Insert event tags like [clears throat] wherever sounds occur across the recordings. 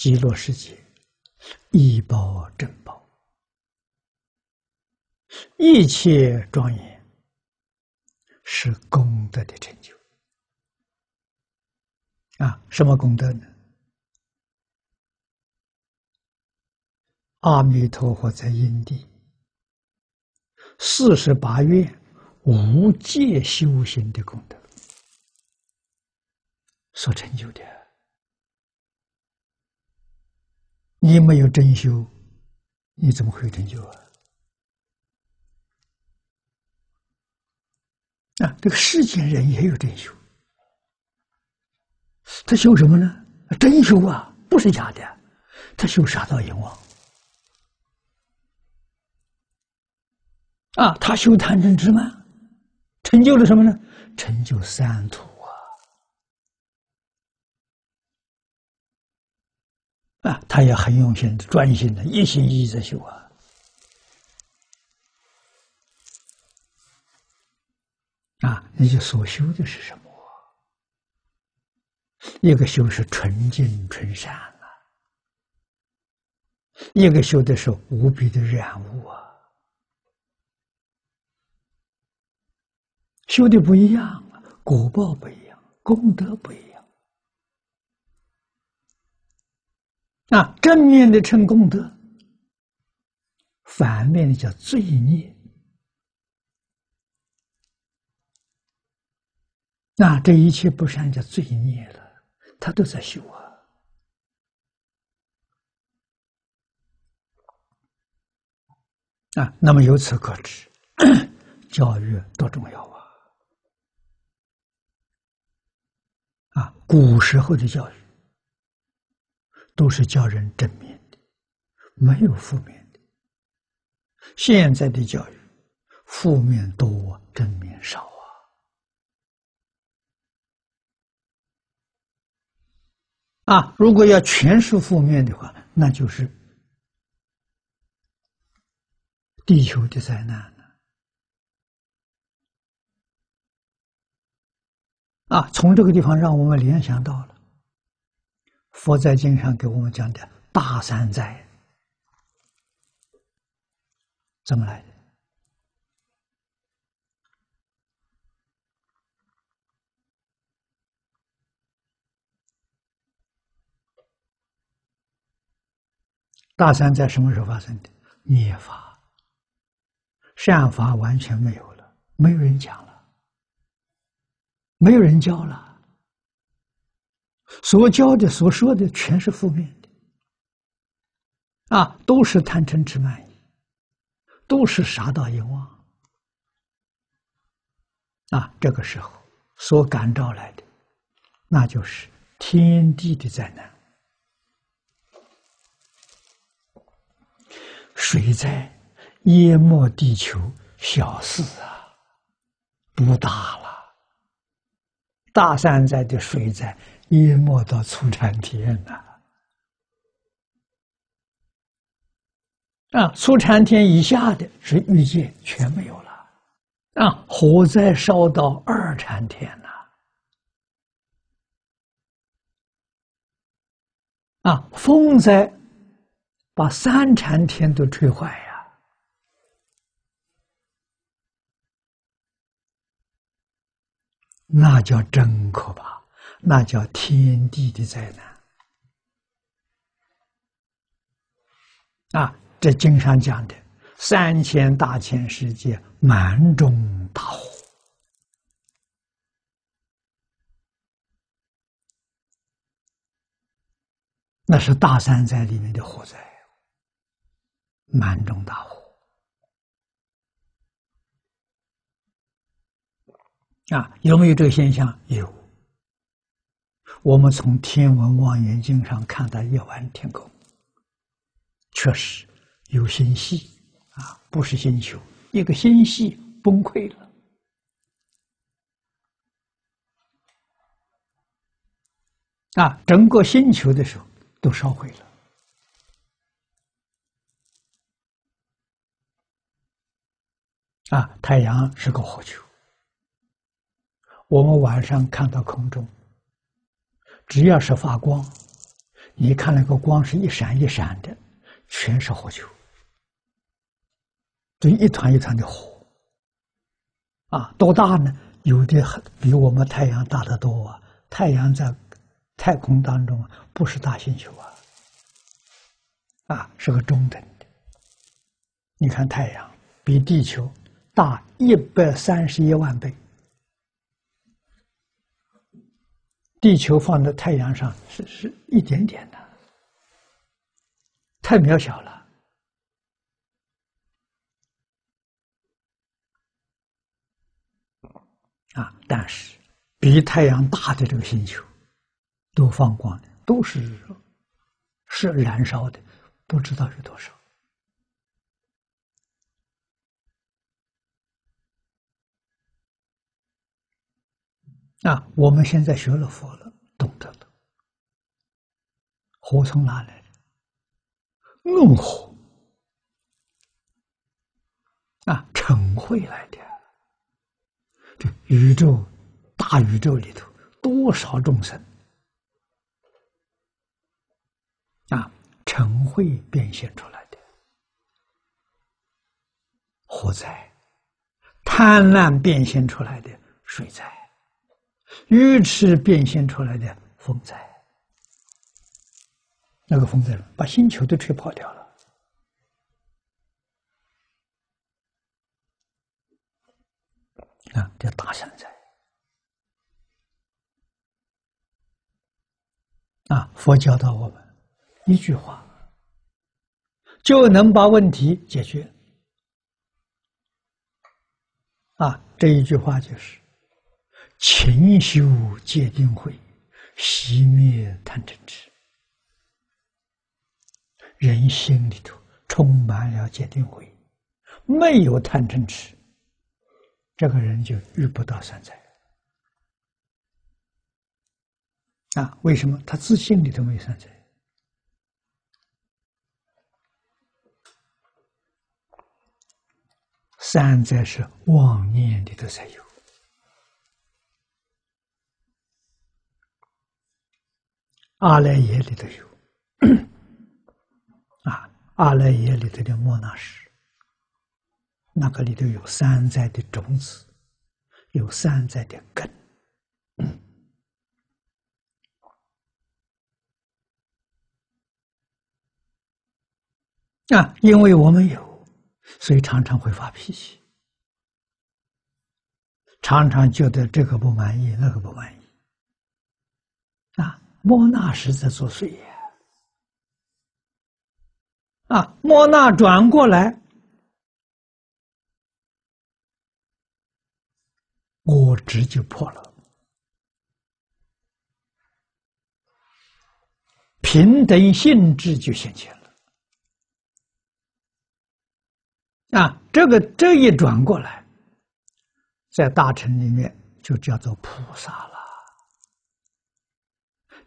极乐世界，一报正宝，一切庄严，是功德的成就。啊，什么功德呢？阿弥陀佛在因地四十八愿无界修行的功德所成就的。你没有真修，你怎么会成就啊？啊，这个世间人也有真修，他修什么呢？真修啊，不是假的，他修杀道阎王。啊，他修贪嗔痴慢，成就了什么呢？成就三途啊！他也很用心、专心的，一心一意在修啊。啊，你就所修的是什么？一个修是纯净纯善啊，一个修的是无比的染污啊。修的不一样啊，果报不一样，功德不一样。啊，正面的称功德，反面的叫罪孽。那这一切不善叫罪孽了，他都在修啊。啊，那么由此可知，教育多重要啊！啊，古时候的教育都是教人正面的，没有负面的。现在的教育负面多，正面少啊！啊，如果要全是负面的话，那就是地球的灾难。啊，从这个地方让我们联想到了佛在经上给我们讲的大三灾怎么来的？大三灾什么时候发生的？灭法，善法完全没有了，没有人讲了。没有人教了，所教的、所说的全是负面的，啊，都是贪嗔痴慢疑，都是杀盗淫妄，啊，这个时候所感召来的，那就是天地的灾难，水灾淹没地球，小事啊，不大了。大山灾的水灾淹没到初禅天了，啊，初禅天以下的是欲界全没有了，啊，火灾烧到二禅天了，啊，风灾把三禅天都吹坏呀。那叫真可怕，那叫天地的灾难啊！这经上讲的三千大千世界满中大火，那是大山灾里面的火灾，满中大火。啊，有没有这个现象？有。我们从《天文望远镜》上看到夜晚天空，确实有星系啊，不是星球，一个星系崩溃了，啊，整个星球的时候都烧毁了，啊，太阳是个火球。我们晚上看到空中，只要是发光，你看那个光是一闪一闪的，全是火球，这一团一团的火，啊，多大呢？有的比我们太阳大得多啊！太阳在太空当中不是大星球啊，啊，是个中等的。你看太阳比地球大一百三十一万倍，地球放在太阳上是是一点点的，太渺小了。啊！但是比太阳大的这个星球，都放光的，都是热，是燃烧的，不知道有多少。啊！我们现在学了佛了，懂得了，火从哪来的？怒火啊，嗔恚来的。这宇宙，大宇宙里头多少众生啊？尘会变现出来的火灾，贪婪变现出来的水灾，愚痴变现出来的风灾。那个风灾把星球都吹跑掉了。啊，叫大山灾啊！佛教导我们一句话，就能把问题解决。啊，这一句话就是“勤修戒定慧，熄灭贪嗔痴”。人心里头充满了戒定慧，没有贪嗔痴。这个人就遇不到三灾啊？为什么？他自信里头没有三灾，三灾是妄念里头才有阿赖耶里头有 [clears throat] 啊，阿赖耶里头的莫那什。那个里头有三灾的种子，有三灾的根啊！因为我们有，所以常常会发脾气，常常觉得这个不满意，那个不满意！莫那是在作祟呀！啊，莫那转过来。我执就破了，平等性质就显现了。啊，这个这一转过来，在大乘里面就叫做菩萨了，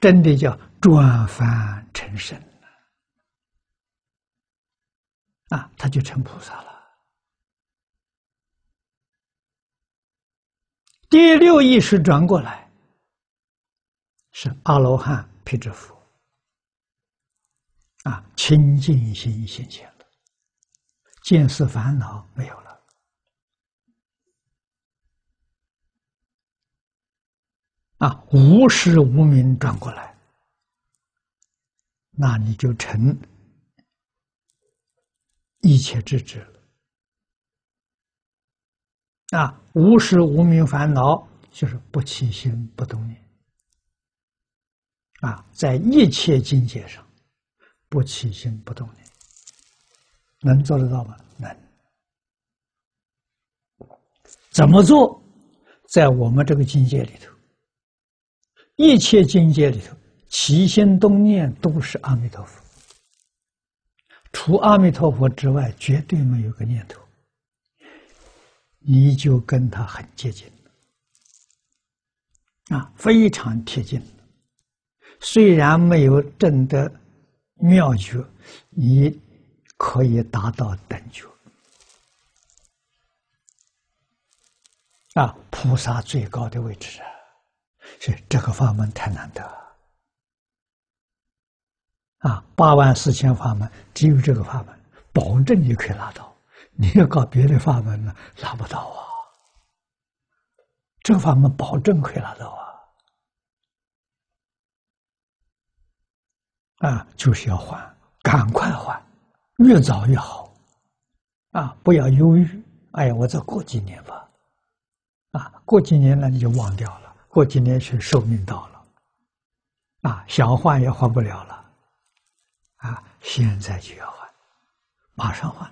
真的叫转凡成圣了。啊，他就成菩萨了。第六意识转过来，是阿罗汉辟支佛啊，清净心显现了，见思烦恼没有了啊，无时无名转过来，那你就成一切智智了。啊，无时无名烦恼就是不起心不动念。啊，在一切境界上不起心不动念，能做得到吗？能。怎么做？在我们这个境界里头，一切境界里头起心动念都是阿弥陀佛，除阿弥陀佛之外，绝对没有个念头。你就跟他很接近啊，非常贴近虽然没有证得妙觉，你可以达到等觉。啊，菩萨最高的位置啊，是这个法门太难得啊，八万四千法门，只有这个法门，保证你可以拿到。你要搞别的法门呢，拿不到啊。这个法门保证可以拿到啊！啊，就是要还，赶快还，越早越好。啊，不要犹豫。哎呀，我再过几年吧。啊，过几年了你就忘掉了，过几年是寿命到了。啊，想换也换不了了。啊，现在就要换，马上换。